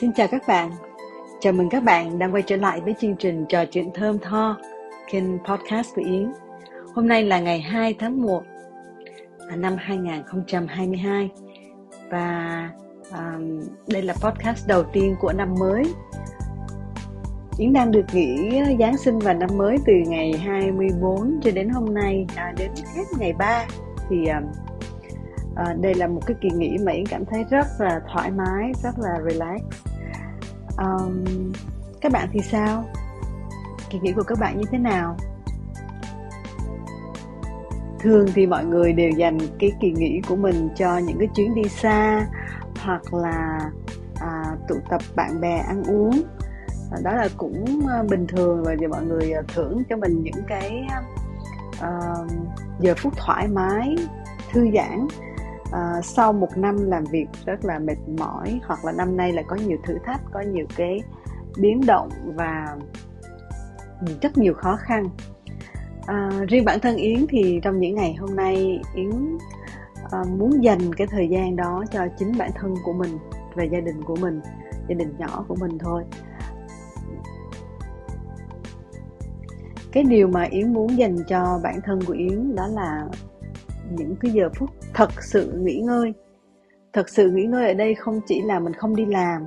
Xin chào các bạn. Chào mừng các bạn đang quay trở lại với chương trình trò chuyện thơm tho kênh podcast của Yến. Hôm nay là ngày 2 tháng 1 à, năm 2022 và um, đây là podcast đầu tiên của năm mới. Yến đang được nghỉ Giáng sinh và năm mới từ ngày 24 cho đến hôm nay à, đến hết ngày 3 thì um, à, đây là một cái kỳ nghỉ mà Yến cảm thấy rất là thoải mái, rất là relax. Um, các bạn thì sao? Kỳ nghỉ của các bạn như thế nào? Thường thì mọi người đều dành cái kỳ nghỉ của mình cho những cái chuyến đi xa hoặc là à, tụ tập bạn bè ăn uống. À, đó là cũng à, bình thường và giờ mọi người à, thưởng cho mình những cái à, giờ phút thoải mái thư giãn à, sau một năm làm việc rất là mệt mỏi hoặc là năm nay là có nhiều thử thách có nhiều cái biến động và rất nhiều khó khăn. À, riêng bản thân yến thì trong những ngày hôm nay yến à, muốn dành cái thời gian đó cho chính bản thân của mình và gia đình của mình gia đình nhỏ của mình thôi. Cái điều mà yến muốn dành cho bản thân của yến đó là những cái giờ phút thật sự nghỉ ngơi. Thật sự nghỉ ngơi ở đây không chỉ là mình không đi làm,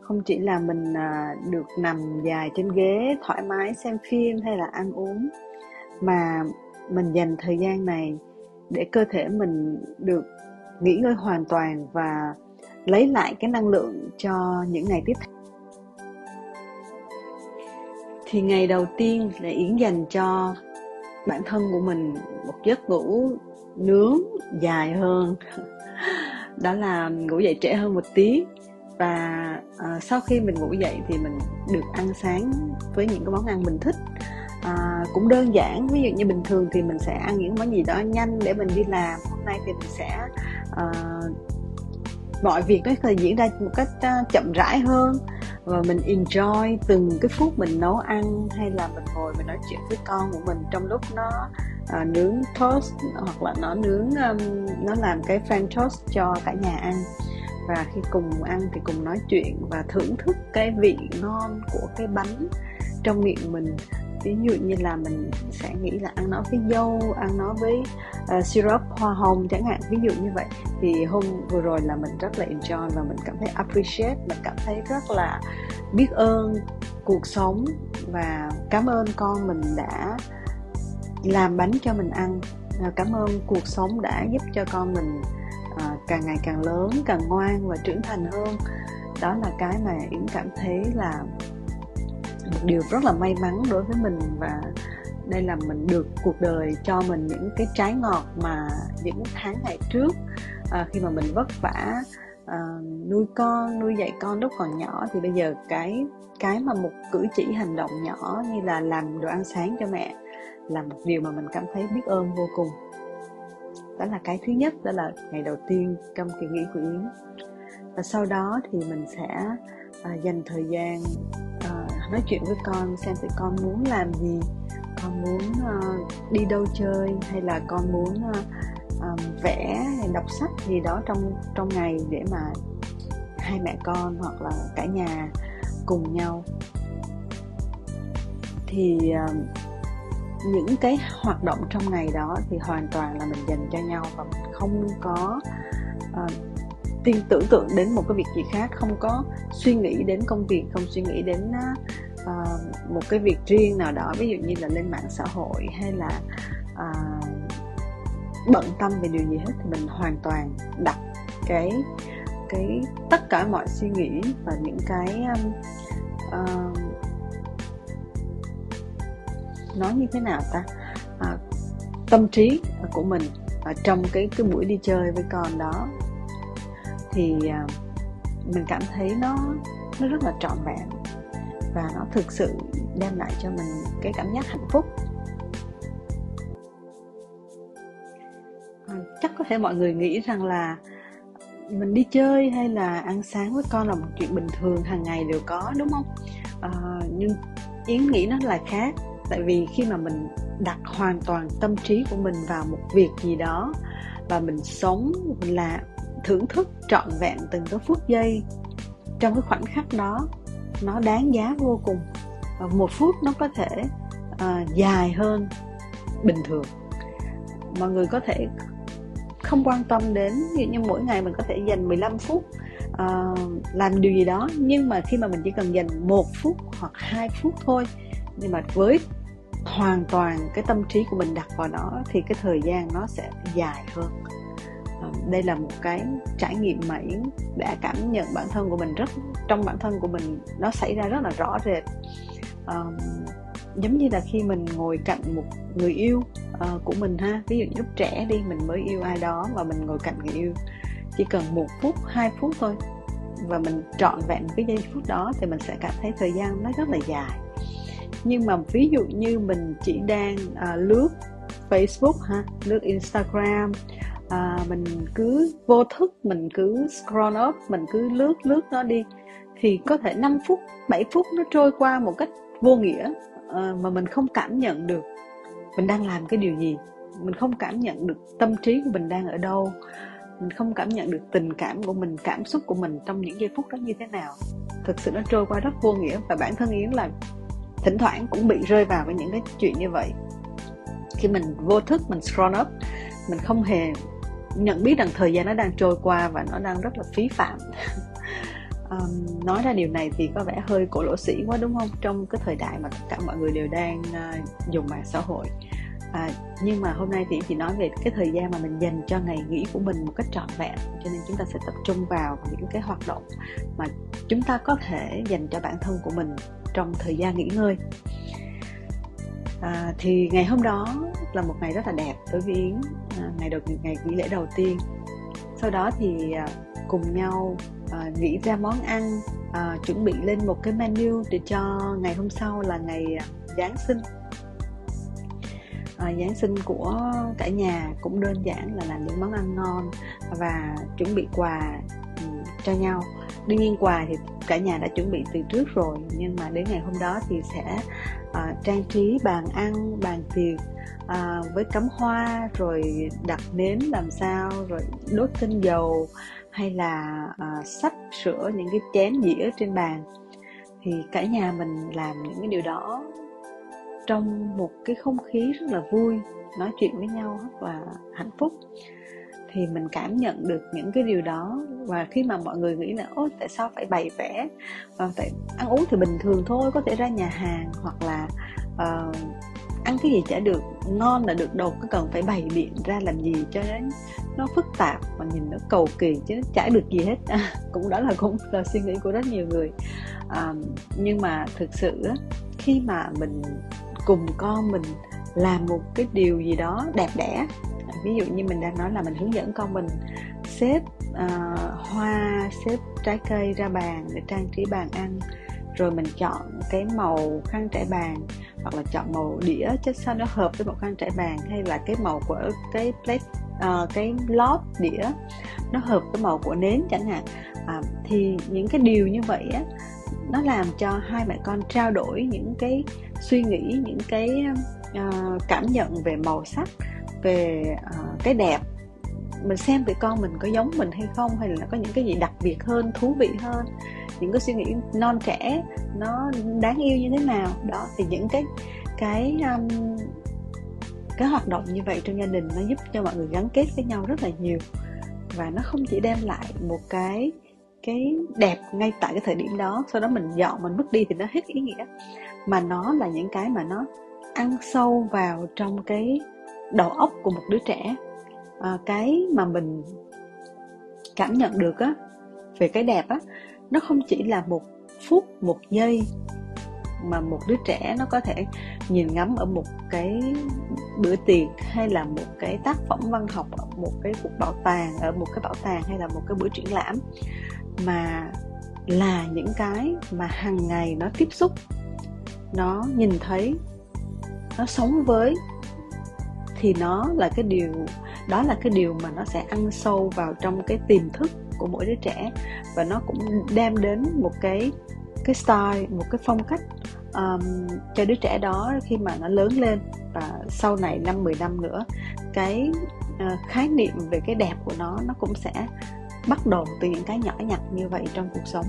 không chỉ là mình à, được nằm dài trên ghế thoải mái xem phim hay là ăn uống, mà mình dành thời gian này để cơ thể mình được nghỉ ngơi hoàn toàn và lấy lại cái năng lượng cho những ngày tiếp theo. Thì ngày đầu tiên là yến dành cho bản thân của mình một giấc ngủ nướng dài hơn. Đó là ngủ dậy trễ hơn một tí. Và uh, sau khi mình ngủ dậy thì mình được ăn sáng với những cái món ăn mình thích. À, cũng đơn giản ví dụ như bình thường thì mình sẽ ăn những món gì đó nhanh để mình đi làm. Hôm nay thì mình sẽ uh, mọi việc nó sẽ diễn ra một cách à, chậm rãi hơn và mình enjoy từng cái phút mình nấu ăn hay là mình ngồi mình nói chuyện với con của mình trong lúc nó à, nướng toast hoặc là nó nướng um, nó làm cái french toast cho cả nhà ăn. Và khi cùng ăn thì cùng nói chuyện và thưởng thức cái vị ngon của cái bánh trong miệng mình ví dụ như là mình sẽ nghĩ là ăn nó với dâu ăn nó với uh, syrup hoa hồng chẳng hạn ví dụ như vậy. Thì hôm vừa rồi là mình rất là enjoy và mình cảm thấy appreciate mình cảm thấy rất là biết ơn cuộc sống và cảm ơn con mình đã làm bánh cho mình ăn. Ờ, cảm ơn cuộc sống đã giúp cho con mình uh, càng ngày càng lớn càng ngoan và trưởng thành hơn. Đó là cái mà yến cảm thấy là một điều rất là may mắn đối với mình và đây là mình được cuộc đời cho mình những cái trái ngọt mà những tháng ngày trước à, khi mà mình vất vả à, nuôi con nuôi dạy con lúc còn nhỏ. Thì bây giờ cái cái mà một cử chỉ hành động nhỏ như là làm đồ ăn sáng cho mẹ là một điều mà mình cảm thấy biết ơn vô cùng. Đó là cái thứ nhất đó là ngày đầu tiên trong kỳ nghỉ của yến. Và sau đó thì mình sẽ à, dành thời gian à, nói chuyện với con xem thì con muốn làm gì. Con muốn uh, đi đâu chơi hay là con muốn uh, um, vẽ hay đọc sách gì đó trong trong ngày để mà hai mẹ con hoặc là cả nhà cùng nhau. Thì uh, những cái hoạt động trong ngày đó thì hoàn toàn là mình dành cho nhau và mình không có uh, tiên tưởng tượng đến một cái việc gì khác không có suy nghĩ đến công việc không suy nghĩ đến uh, một cái việc riêng nào đó ví dụ như là lên mạng xã hội hay là uh, bận tâm về điều gì hết thì mình hoàn toàn đặt cái cái tất cả mọi suy nghĩ và những cái um, uh, nói như thế nào ta? À, tâm trí của mình ở trong cái cái buổi đi chơi với con đó thì à, mình cảm thấy nó nó rất là trọn vẹn và nó thực sự đem lại cho mình cái cảm giác hạnh phúc. Ờ, chắc có thể mọi người nghĩ rằng là mình đi chơi hay là ăn sáng với con là một chuyện bình thường hàng ngày đều có đúng không? À, nhưng yến nghĩ nó là khác tại vì khi mà mình đặt hoàn toàn tâm trí của mình vào một việc gì đó và mình sống mình làm thưởng thức trọn vẹn từng cái phút giây. Trong cái khoảnh khắc đó nó đáng giá vô cùng. Và một phút nó có thể uh, dài hơn bình thường. Mọi người có thể không quan tâm đến ví dụ như mỗi ngày mình có thể dành 15 phút uh, làm điều gì đó nhưng mà khi mà mình chỉ cần dành một phút hoặc hai phút thôi nhưng mà với hoàn toàn cái tâm trí của mình đặt vào nó thì cái thời gian nó sẽ dài hơn đây là một cái trải nghiệm mà yến đã cảm nhận bản thân của mình rất trong bản thân của mình nó xảy ra rất là rõ rệt. Um, giống như là khi mình ngồi cạnh một người yêu uh, của mình ha ví dụ như lúc trẻ đi mình mới yêu ai đó và mình ngồi cạnh người yêu chỉ cần một phút hai phút thôi và mình trọn vẹn cái giây phút đó thì mình sẽ cảm thấy thời gian nó rất là dài. Nhưng mà ví dụ như mình chỉ đang uh, lướt Facebook ha lướt Instagram à, mình cứ vô thức mình cứ scroll up mình cứ lướt lướt nó đi. Thì có thể 5 phút 7 phút nó trôi qua một cách vô nghĩa à, mà mình không cảm nhận được. Mình đang làm cái điều gì? Mình không cảm nhận được tâm trí của mình đang ở đâu. Mình không cảm nhận được tình cảm của mình cảm xúc của mình trong những giây phút đó như thế nào. Thực sự nó trôi qua rất vô nghĩa và bản thân yến là thỉnh thoảng cũng bị rơi vào với những cái chuyện như vậy. Khi mình vô thức mình scroll up mình không hề nhận biết rằng thời gian nó đang trôi qua và nó đang rất là phí phạm. Um, nói ra điều này thì có vẻ hơi cổ lỗ sĩ quá đúng không? Trong cái thời đại mà tất cả mọi người đều đang uh, dùng mạng xã hội. À, nhưng mà hôm nay thì chỉ nói về cái thời gian mà mình dành cho ngày nghỉ của mình một cách trọn vẹn cho nên chúng ta sẽ tập trung vào những cái hoạt động mà chúng ta có thể dành cho bản thân của mình trong thời gian nghỉ ngơi. À, thì ngày hôm đó là một ngày rất là đẹp đối với yến à, ngày đầu ngày nghỉ lễ đầu tiên. Sau đó thì à, cùng nhau à, nghĩ ra món ăn à, chuẩn bị lên một cái menu để cho ngày hôm sau là ngày Giáng sinh. À, Giáng sinh của cả nhà cũng đơn giản là làm những món ăn ngon và chuẩn bị quà ừ, cho nhau. Đương nhiên quà thì cả nhà đã chuẩn bị từ trước rồi nhưng mà đến ngày hôm đó thì sẽ uh, trang trí bàn ăn bàn tiệc à, với cắm hoa rồi đặt nến làm sao rồi đốt tinh dầu hay là à, sắp sửa những cái chén dĩa trên bàn. Thì cả nhà mình làm những cái điều đó trong một cái không khí rất là vui nói chuyện với nhau rất là hạnh phúc. Thì mình cảm nhận được những cái điều đó và khi mà mọi người nghĩ là ôi tại sao phải bày vẽ và tại ăn uống thì bình thường thôi có thể ra nhà hàng hoặc là uh, ăn cái gì chả được ngon là được đâu có cần phải bày biện ra làm gì cho nó nó phức tạp mà nhìn nó cầu kỳ chứ nó chả được gì hết. À, cũng đó là cũng là suy nghĩ của rất nhiều người. À, nhưng mà thực sự khi mà mình cùng con mình làm một cái điều gì đó đẹp đẽ ví dụ như mình đang nói là mình hướng dẫn con mình xếp uh, hoa xếp trái cây ra bàn để trang trí bàn ăn rồi mình chọn cái màu khăn trải bàn hoặc là chọn màu đĩa cho sao nó hợp với một khăn trải bàn hay là cái màu của cái plate uh, cái lót đĩa nó hợp với màu của nến chẳng hạn. À, thì những cái điều như vậy á nó làm cho hai mẹ con trao đổi những cái suy nghĩ những cái uh, cảm nhận về màu sắc về uh, cái đẹp mình xem tụi con mình có giống mình hay không hay là có những cái gì đặc biệt hơn thú vị hơn. Những cái suy nghĩ non trẻ nó đáng yêu như thế nào. Đó thì những cái cái um, cái hoạt động như vậy trong gia đình nó giúp cho mọi người gắn kết với nhau rất là nhiều. Và nó không chỉ đem lại một cái cái đẹp ngay tại cái thời điểm đó sau đó mình dọn mình bước đi thì nó hết ý nghĩa. Mà nó là những cái mà nó ăn sâu vào trong cái đầu óc của một đứa trẻ à, cái mà mình cảm nhận được á về cái đẹp á nó không chỉ là một phút một giây mà một đứa trẻ nó có thể nhìn ngắm ở một cái bữa tiệc hay là một cái tác phẩm văn học ở một cái cuộc bảo tàng ở một cái bảo tàng hay là một cái buổi triển lãm mà là những cái mà hàng ngày nó tiếp xúc nó nhìn thấy nó sống với thì nó là cái điều đó là cái điều mà nó sẽ ăn sâu vào trong cái tiềm thức của mỗi đứa trẻ và nó cũng đem đến một cái cái style một cái phong cách um, cho đứa trẻ đó khi mà nó lớn lên. Và sau này năm 10 năm nữa cái uh, khái niệm về cái đẹp của nó nó cũng sẽ bắt đầu từ những cái nhỏ nhặt như vậy trong cuộc sống.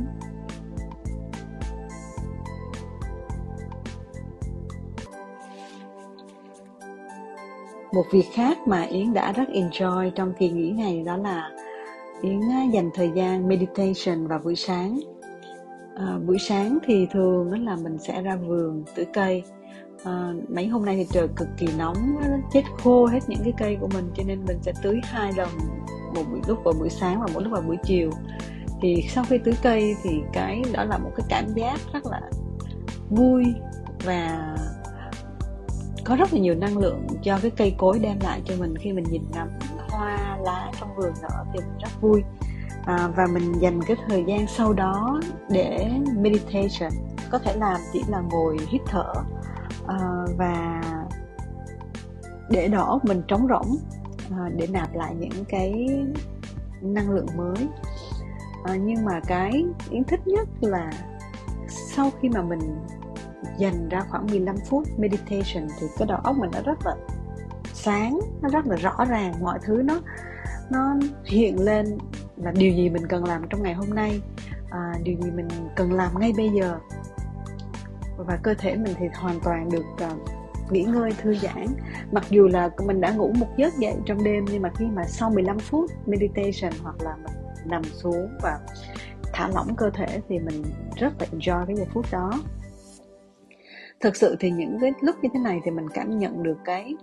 Một việc khác mà yến đã rất enjoy trong kỳ nghỉ này đó là yến à, dành thời gian meditation vào buổi sáng. À, buổi sáng thì thường là mình sẽ ra vườn tưới cây. À, mấy hôm nay thì trời cực kỳ nóng chết khô hết những cái cây của mình cho nên mình sẽ tưới hai lần một buổi lúc vào buổi sáng và một lúc vào buổi chiều. Thì sau khi tưới cây thì cái đó là một cái cảm giác rất là vui và có rất là nhiều năng lượng cho cái cây cối đem lại cho mình khi mình nhìn ngắm hoa lá trong vườn nở thì mình rất vui. À, và mình dành cái thời gian sau đó để meditation có thể làm chỉ là ngồi hít thở à, và để đỏ mình trống rỗng à, để nạp lại những cái năng lượng mới. À, nhưng mà cái yến thích nhất là sau khi mà mình dành ra khoảng 15 phút meditation thì cái đầu óc mình nó rất là sáng nó rất là rõ ràng mọi thứ nó nó hiện lên là điều gì mình cần làm trong ngày hôm nay à, điều gì mình cần làm ngay bây giờ. Và cơ thể mình thì hoàn toàn được uh, nghỉ ngơi thư giãn. Mặc dù là mình đã ngủ một giấc dậy trong đêm nhưng mà khi mà sau 15 phút meditation hoặc là mình nằm xuống và thả lỏng cơ thể thì mình rất là enjoy cái giờ phút đó thực sự thì những cái lúc như thế này thì mình cảm nhận được cái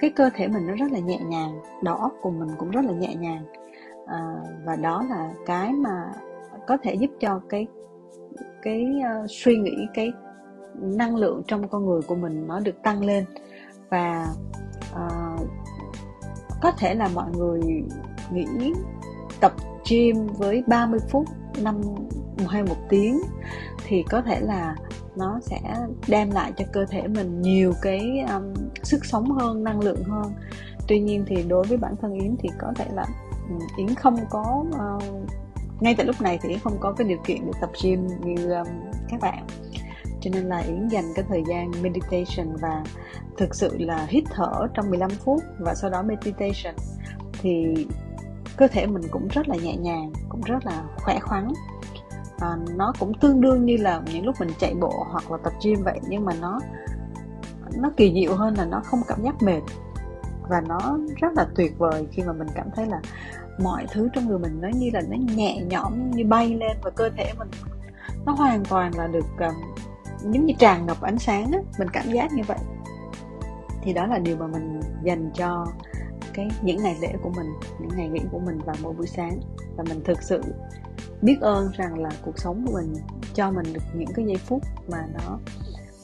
cái cơ thể mình nó rất là nhẹ nhàng đầu óc của mình cũng rất là nhẹ nhàng. À, và đó là cái mà có thể giúp cho cái cái uh, suy nghĩ cái năng lượng trong con người của mình nó được tăng lên. Và uh, có thể là mọi người nghĩ tập gym với 30 phút năm hay một tiếng thì có thể là nó sẽ đem lại cho cơ thể mình nhiều cái um, sức sống hơn năng lượng hơn. Tuy nhiên thì đối với bản thân yến thì có thể là ừ, yến không có uh, ngay tại lúc này thì yến không có cái điều kiện để tập gym như um, các bạn. Cho nên là Yến dành cái thời gian meditation và thực sự là hít thở trong 15 phút và sau đó meditation thì cơ thể mình cũng rất là nhẹ nhàng cũng rất là khỏe khoắn à, nó cũng tương đương như là những lúc mình chạy bộ hoặc là tập gym vậy nhưng mà nó nó kỳ diệu hơn là nó không cảm giác mệt. Và nó rất là tuyệt vời khi mà mình cảm thấy là mọi thứ trong người mình nó như là nó nhẹ nhõm như bay lên và cơ thể mình nó hoàn toàn là được um, giống như tràn ngập ánh sáng á mình cảm giác như vậy. Thì đó là điều mà mình dành cho cái những ngày lễ của mình những ngày nghỉ của mình vào mỗi buổi sáng. Và mình thực sự biết ơn rằng là cuộc sống của mình cho mình được những cái giây phút mà nó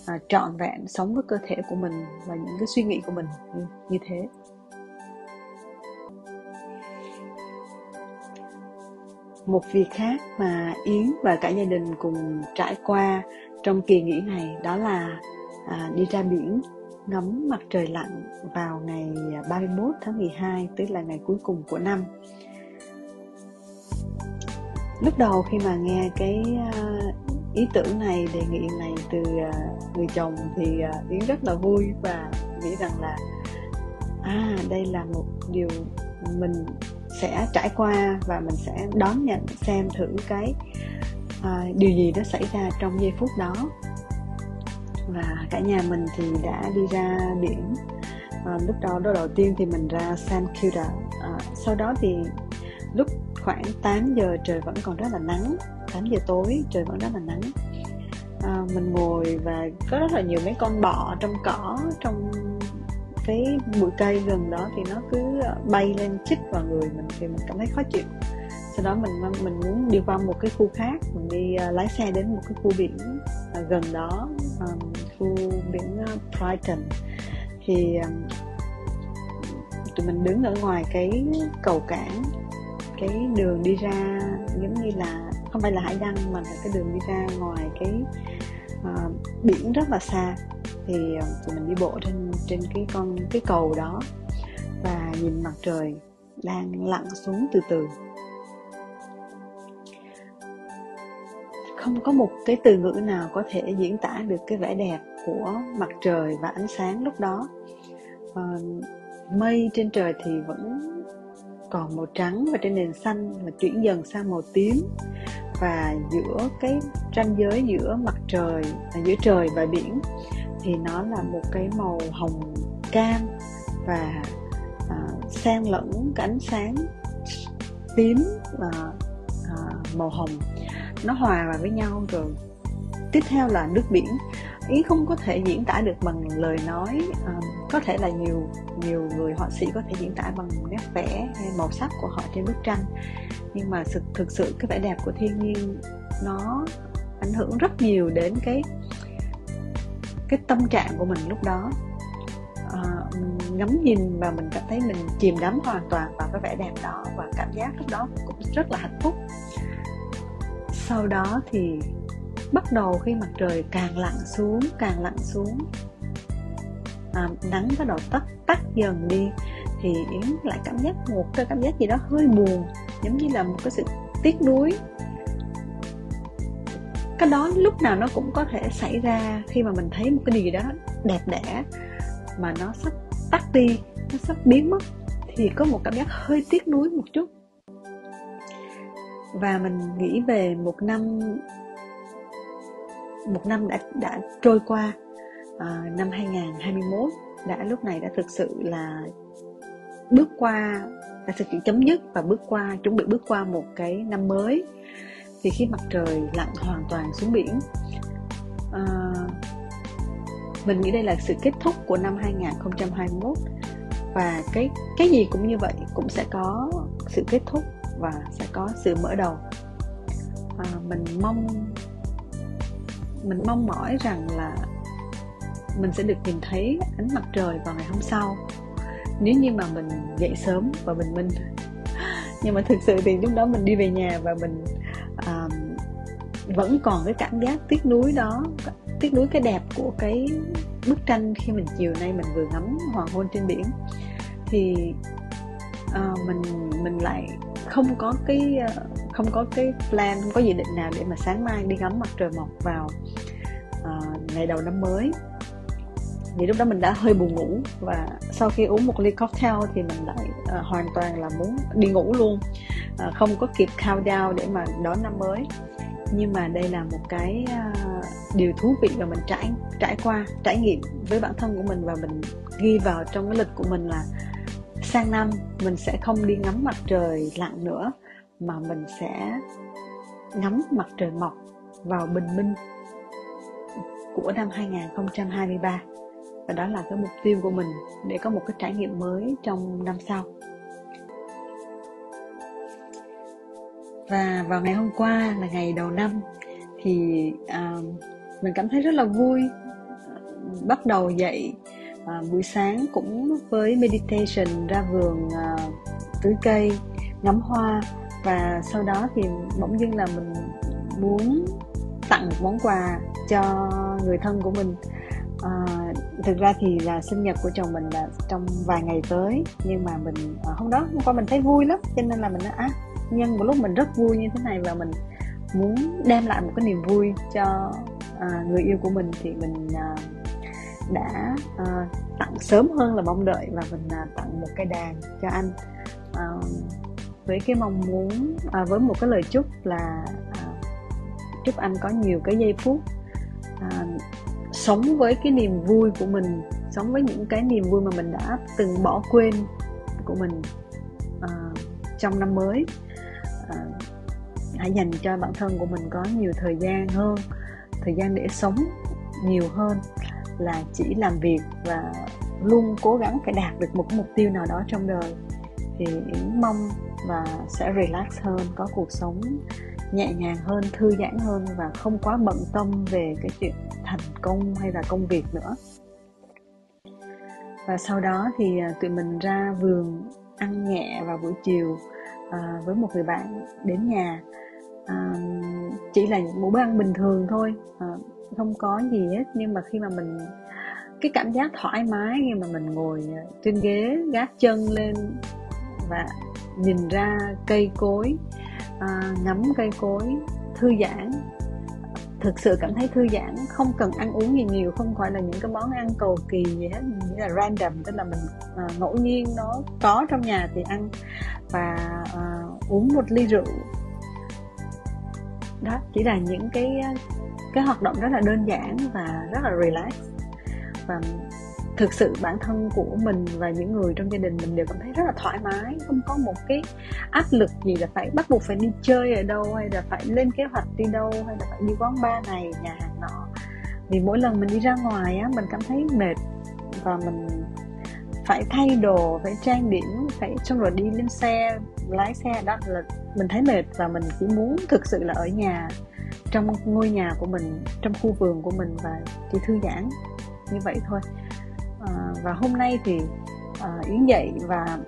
à, trọn vẹn sống với cơ thể của mình và những cái suy nghĩ của mình như, như thế. Một việc khác mà yến và cả gia đình cùng trải qua trong kỳ nghỉ này đó là à, đi ra biển ngắm mặt trời lặn vào ngày à, 31 tháng 12 tức là ngày cuối cùng của năm lúc đầu khi mà nghe cái à, ý tưởng này đề nghị này từ à, người chồng thì à, yến rất là vui và nghĩ rằng là à đây là một điều mình sẽ trải qua và mình sẽ đón nhận xem thử cái à, điều gì nó xảy ra trong giây phút đó. Và cả nhà mình thì đã đi ra biển. À, lúc đó đó đầu tiên thì mình ra San Kilda à, sau đó thì lúc khoảng 8 giờ trời vẫn còn rất là nắng. 8 giờ tối trời vẫn rất là nắng. À, mình ngồi và có rất là nhiều mấy con bọ trong cỏ trong cái bụi cây gần đó thì nó cứ ờ, bay lên chích vào người mình thì mình cảm thấy khó chịu. Sau đó mình mình muốn đi qua một cái khu khác mình đi uh, lái xe đến một cái khu biển uh, gần đó um, khu biển uh, Brighton. Thì um, tụi mình đứng ở ngoài cái cầu cảng cái đường đi ra giống như là không phải là hải đăng mà là cái đường đi ra ngoài cái uh, biển rất là xa. Thì ờ, tụi mình đi bộ trên trên cái con cái cầu đó và nhìn mặt trời đang lặn xuống từ từ. Không có một cái từ ngữ nào có thể diễn tả được cái vẻ đẹp của mặt trời và ánh sáng lúc đó. À, mây trên trời thì vẫn còn màu trắng và trên nền xanh mà chuyển dần sang màu tím. Và giữa cái ranh giới giữa mặt trời à, giữa trời và biển thì nó là một cái màu hồng cam và à, xen lẫn cái ánh sáng tím và à, màu hồng. Nó hòa vào với nhau rồi tiếp theo là nước biển ý không có thể diễn tả được bằng lời nói um, có thể là nhiều nhiều người họa sĩ có thể diễn tả bằng nét vẽ hay màu sắc của họ trên bức tranh. Nhưng mà thực thực sự cái vẻ đẹp của thiên nhiên nó ảnh hưởng rất nhiều đến cái cái tâm trạng của mình lúc đó. À, ngắm nhìn và mình cảm thấy mình chìm đắm hoàn toàn vào cái vẻ đẹp đó và cảm giác lúc đó cũng rất là hạnh phúc. Sau đó thì bắt đầu khi mặt trời càng lặn xuống càng lặn xuống. À, nắng bắt đầu tắt tắt dần đi thì yến lại cảm giác một cái cảm giác gì đó hơi buồn giống như là một cái sự tiếc nuối. Cái đó lúc nào nó cũng có thể xảy ra khi mà mình thấy một cái điều gì đó đẹp đẽ mà nó sắp tắt đi nó sắp biến mất thì có một cảm giác hơi tiếc nuối một chút. Và mình nghĩ về một năm một năm đã đã trôi qua à, năm 2021 đã lúc này đã thực sự là bước qua đã thực sự chấm dứt và bước qua chuẩn bị bước qua một cái năm mới. Thì khi mặt trời lặn hoàn toàn xuống biển à, mình nghĩ đây là sự kết thúc của năm 2021 và cái cái gì cũng như vậy cũng sẽ có sự kết thúc và sẽ có sự mở đầu. À, mình mong mình mong mỏi rằng là mình sẽ được nhìn thấy ánh mặt trời vào ngày hôm sau. Nếu như mà mình dậy sớm và bình minh nhưng mà thực sự thì lúc đó mình đi về nhà và mình um, vẫn còn cái cảm giác tiếc nuối đó tiếc nuối cái đẹp của cái bức tranh khi mình chiều nay mình vừa ngắm hoàng hôn trên biển. Thì uh, mình mình lại không có cái uh, không có cái plan không có dự định nào để mà sáng mai đi ngắm mặt trời mọc vào uh, ngày đầu năm mới. Thì lúc đó mình đã hơi buồn ngủ và sau khi uống một ly cocktail thì mình lại uh, hoàn toàn là muốn đi ngủ luôn. Uh, không có kịp countdown để mà đón năm mới. Nhưng mà đây là một cái uh, điều thú vị mà mình trải trải qua trải nghiệm với bản thân của mình và mình ghi vào trong cái lịch của mình là sang năm mình sẽ không đi ngắm mặt trời lặn nữa mà mình sẽ ngắm mặt trời mọc vào bình minh của năm 2023 và đó là cái mục tiêu của mình để có một cái trải nghiệm mới trong năm sau. Và vào ngày hôm qua là ngày đầu năm thì uh, mình cảm thấy rất là vui. Bắt đầu dậy uh, buổi sáng cũng với meditation ra vườn uh, tưới cây ngắm hoa và sau đó thì bỗng dưng là mình muốn tặng một món quà cho người thân của mình. À, thực ra thì là sinh nhật của chồng mình là trong vài ngày tới nhưng mà mình à, hôm đó hôm qua mình thấy vui lắm cho nên là mình nói à nhân một lúc mình rất vui như thế này và mình muốn đem lại một cái niềm vui cho à, người yêu của mình thì mình à, đã à, tặng sớm hơn là mong đợi và mình à, tặng một cái đàn cho anh. À, với cái mong muốn à, với một cái lời chúc là à, chúc anh có nhiều cái giây phút à, sống với cái niềm vui của mình sống với những cái niềm vui mà mình đã từng bỏ quên của mình à, trong năm mới. À, hãy dành cho bản thân của mình có nhiều thời gian hơn thời gian để sống nhiều hơn là chỉ làm việc và luôn cố gắng phải đạt được một mục tiêu nào đó trong đời. Thì mong và sẽ relax hơn có cuộc sống nhẹ nhàng hơn thư giãn hơn và không quá bận tâm về cái chuyện thành công hay là công việc nữa. Và sau đó thì à, tụi mình ra vườn ăn nhẹ vào buổi chiều à, với một người bạn đến nhà. À, chỉ là một bữa ăn bình thường thôi à, không có gì hết. Nhưng mà khi mà mình cái cảm giác thoải mái khi mà mình ngồi à, trên ghế gác chân lên và nhìn ra cây cối à, ngắm cây cối thư giãn. Thực sự cảm thấy thư giãn không cần ăn uống gì nhiều không phải là những cái món ăn cầu kỳ gì hết nghĩa là random tức là mình à, ngẫu nhiên nó có trong nhà thì ăn và à, uống một ly rượu. Đó chỉ là những cái cái hoạt động rất là đơn giản và rất là relax. Và thực sự bản thân của mình và những người trong gia đình mình đều cảm thấy rất là thoải mái, không có một cái áp lực gì là phải bắt buộc phải đi chơi ở đâu, hay là phải lên kế hoạch đi đâu, hay là phải đi quán bar này, nhà hàng nọ. Vì mỗi lần mình đi ra ngoài á, mình cảm thấy mệt và mình phải thay đồ, phải trang điểm, phải xong rồi đi lên xe, lái xe đó là mình thấy mệt và mình chỉ muốn thực sự là ở nhà, trong ngôi nhà của mình, trong khu vườn của mình và chỉ thư giãn. Như vậy thôi à, và hôm nay thì à, yến dậy và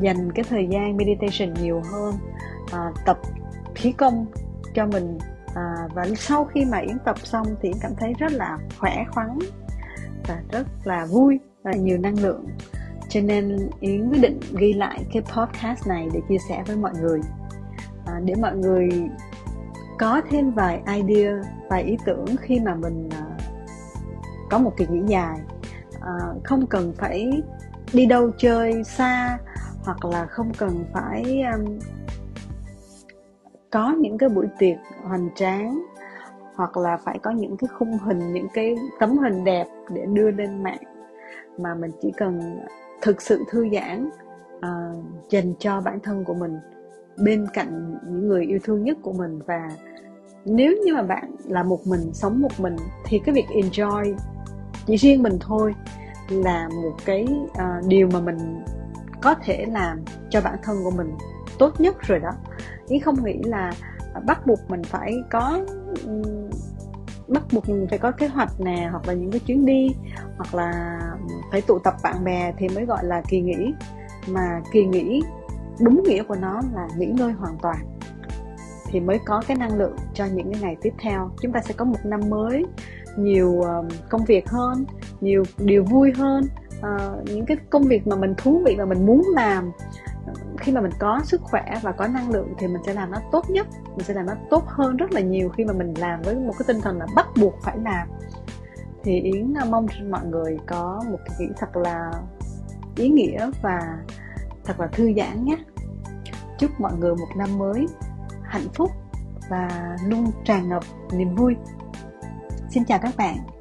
dành cái thời gian meditation nhiều hơn à, tập khí công cho mình. À, và sau khi mà yến tập xong thì yến cảm thấy rất là khỏe khoắn và rất là vui và nhiều năng lượng. Cho nên yến quyết định ghi lại cái podcast này để chia sẻ với mọi người. À, để mọi người có thêm vài idea vài ý tưởng khi mà mình à, có một kỳ nghỉ dài. Ờ, không cần phải đi đâu chơi xa hoặc là không cần phải um, có những cái buổi tiệc hoành tráng hoặc là phải có những cái khung hình những cái tấm hình đẹp để đưa lên mạng mà mình chỉ cần thực sự thư giãn uh, dành cho bản thân của mình bên cạnh những người yêu thương nhất của mình. Và nếu như mà bạn là một mình sống một mình thì cái việc enjoy chỉ riêng mình thôi là một cái uh, điều mà mình có thể làm cho bản thân của mình tốt nhất rồi đó. Ý không nghĩ là bắt buộc mình phải có bắt buộc mình phải có kế hoạch nè hoặc là những cái chuyến đi hoặc là phải tụ tập bạn bè thì mới gọi là kỳ nghỉ. Mà kỳ nghỉ đúng nghĩa của nó là nghỉ ngơi hoàn toàn thì mới có cái năng lượng cho những cái ngày tiếp theo. Chúng ta sẽ có một năm mới nhiều ờ, công việc hơn nhiều điều vui hơn. Uh, những cái công việc mà mình thú vị và mình muốn làm ờ, khi mà mình có sức khỏe và có năng lượng thì mình sẽ làm nó tốt nhất mình sẽ làm nó tốt hơn rất là nhiều khi mà mình làm với một cái tinh thần là bắt buộc phải làm. Thì yến mong mọi người có một cái nghĩ thật là ý nghĩa và thật là thư giãn nhé. Chúc mọi người một năm mới hạnh phúc và luôn tràn ngập niềm vui xin chào các bạn.